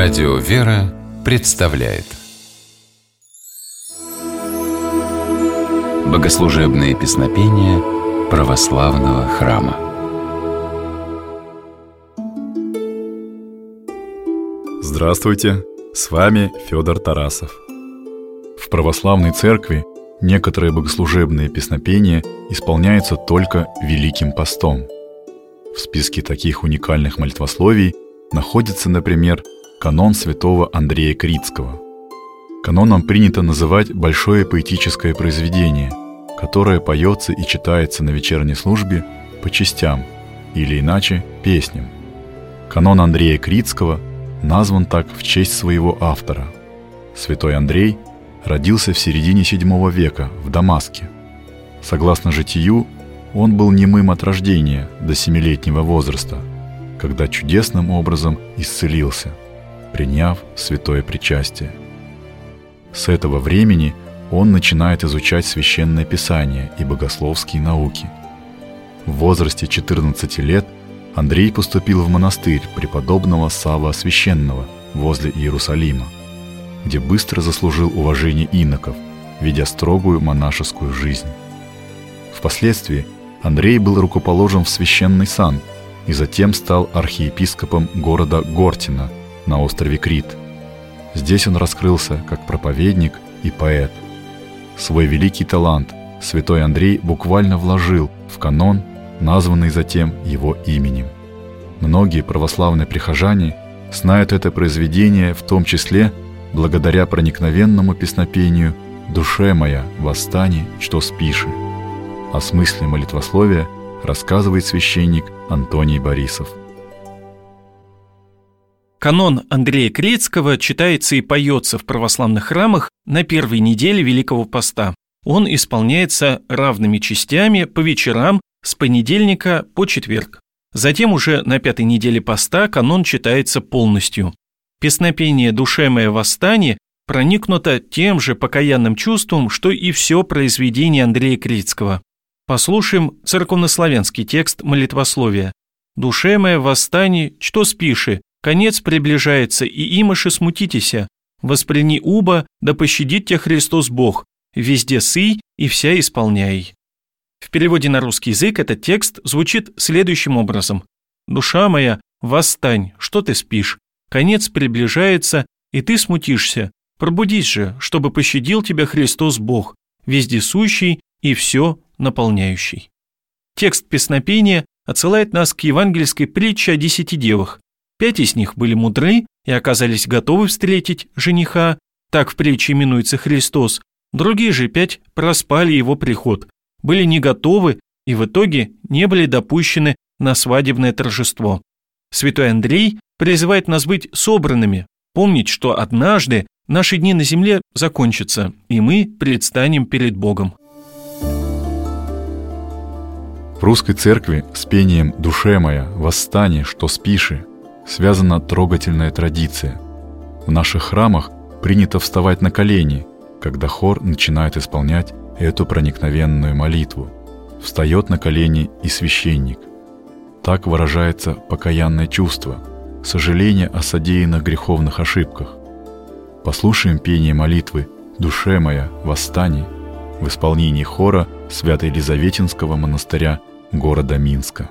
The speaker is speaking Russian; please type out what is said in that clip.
Радио «Вера» представляет Богослужебные песнопения православного храма Здравствуйте! С вами Федор Тарасов. В православной церкви некоторые богослужебные песнопения исполняются только Великим постом. В списке таких уникальных молитвословий находится, например, канон святого Андрея Критского. Каноном принято называть большое поэтическое произведение, которое поется и читается на вечерней службе по частям, или иначе песням. Канон Андрея Критского назван так в честь своего автора. Святой Андрей родился в середине VII века в Дамаске. Согласно житию, он был немым от рождения до семилетнего возраста, когда чудесным образом исцелился, приняв святое причастие. С этого времени он начинает изучать священное писание и богословские науки. В возрасте 14 лет Андрей поступил в монастырь преподобного Сава Священного возле Иерусалима, где быстро заслужил уважение иноков, ведя строгую монашескую жизнь. Впоследствии Андрей был рукоположен в священный сан и затем стал архиепископом города Гортина на острове Крит. Здесь он раскрылся как проповедник и поэт. Свой великий талант святой Андрей буквально вложил в канон, названный затем его именем. Многие православные прихожане знают это произведение в том числе благодаря проникновенному песнопению «Душе моя, восстани, что спиши». О смысле молитвословия рассказывает священник Антоний Борисов. Канон Андрея Крецкого читается и поется в православных храмах на первой неделе Великого Поста. Он исполняется равными частями по вечерам с понедельника по четверг. Затем уже на пятой неделе поста канон читается полностью. Песнопение «Душе мое восстание» проникнуто тем же покаянным чувством, что и все произведение Андрея Крицкого. Послушаем церковнославянский текст молитвословия. «Душе моя восстани, что спиши, конец приближается, и имаши смутитеся. Восприни уба, да пощадит тебя Христос Бог, везде сый и вся исполняй». В переводе на русский язык этот текст звучит следующим образом. «Душа моя, восстань, что ты спишь? Конец приближается, и ты смутишься. Пробудись же, чтобы пощадил тебя Христос Бог, вездесущий и все наполняющий. Текст песнопения отсылает нас к евангельской притче о десяти девах. Пять из них были мудры и оказались готовы встретить жениха, так в притче именуется Христос, другие же пять проспали его приход, были не готовы и в итоге не были допущены на свадебное торжество. Святой Андрей призывает нас быть собранными, помнить, что однажды наши дни на земле закончатся, и мы предстанем перед Богом. В русской церкви с пением «Душе моя, восстань, что спиши» связана трогательная традиция. В наших храмах принято вставать на колени, когда хор начинает исполнять эту проникновенную молитву. Встает на колени и священник. Так выражается покаянное чувство, сожаление о содеянных греховных ошибках. Послушаем пение молитвы «Душе моя, восстань» в исполнении хора Свято-Елизаветинского монастыря города Минска.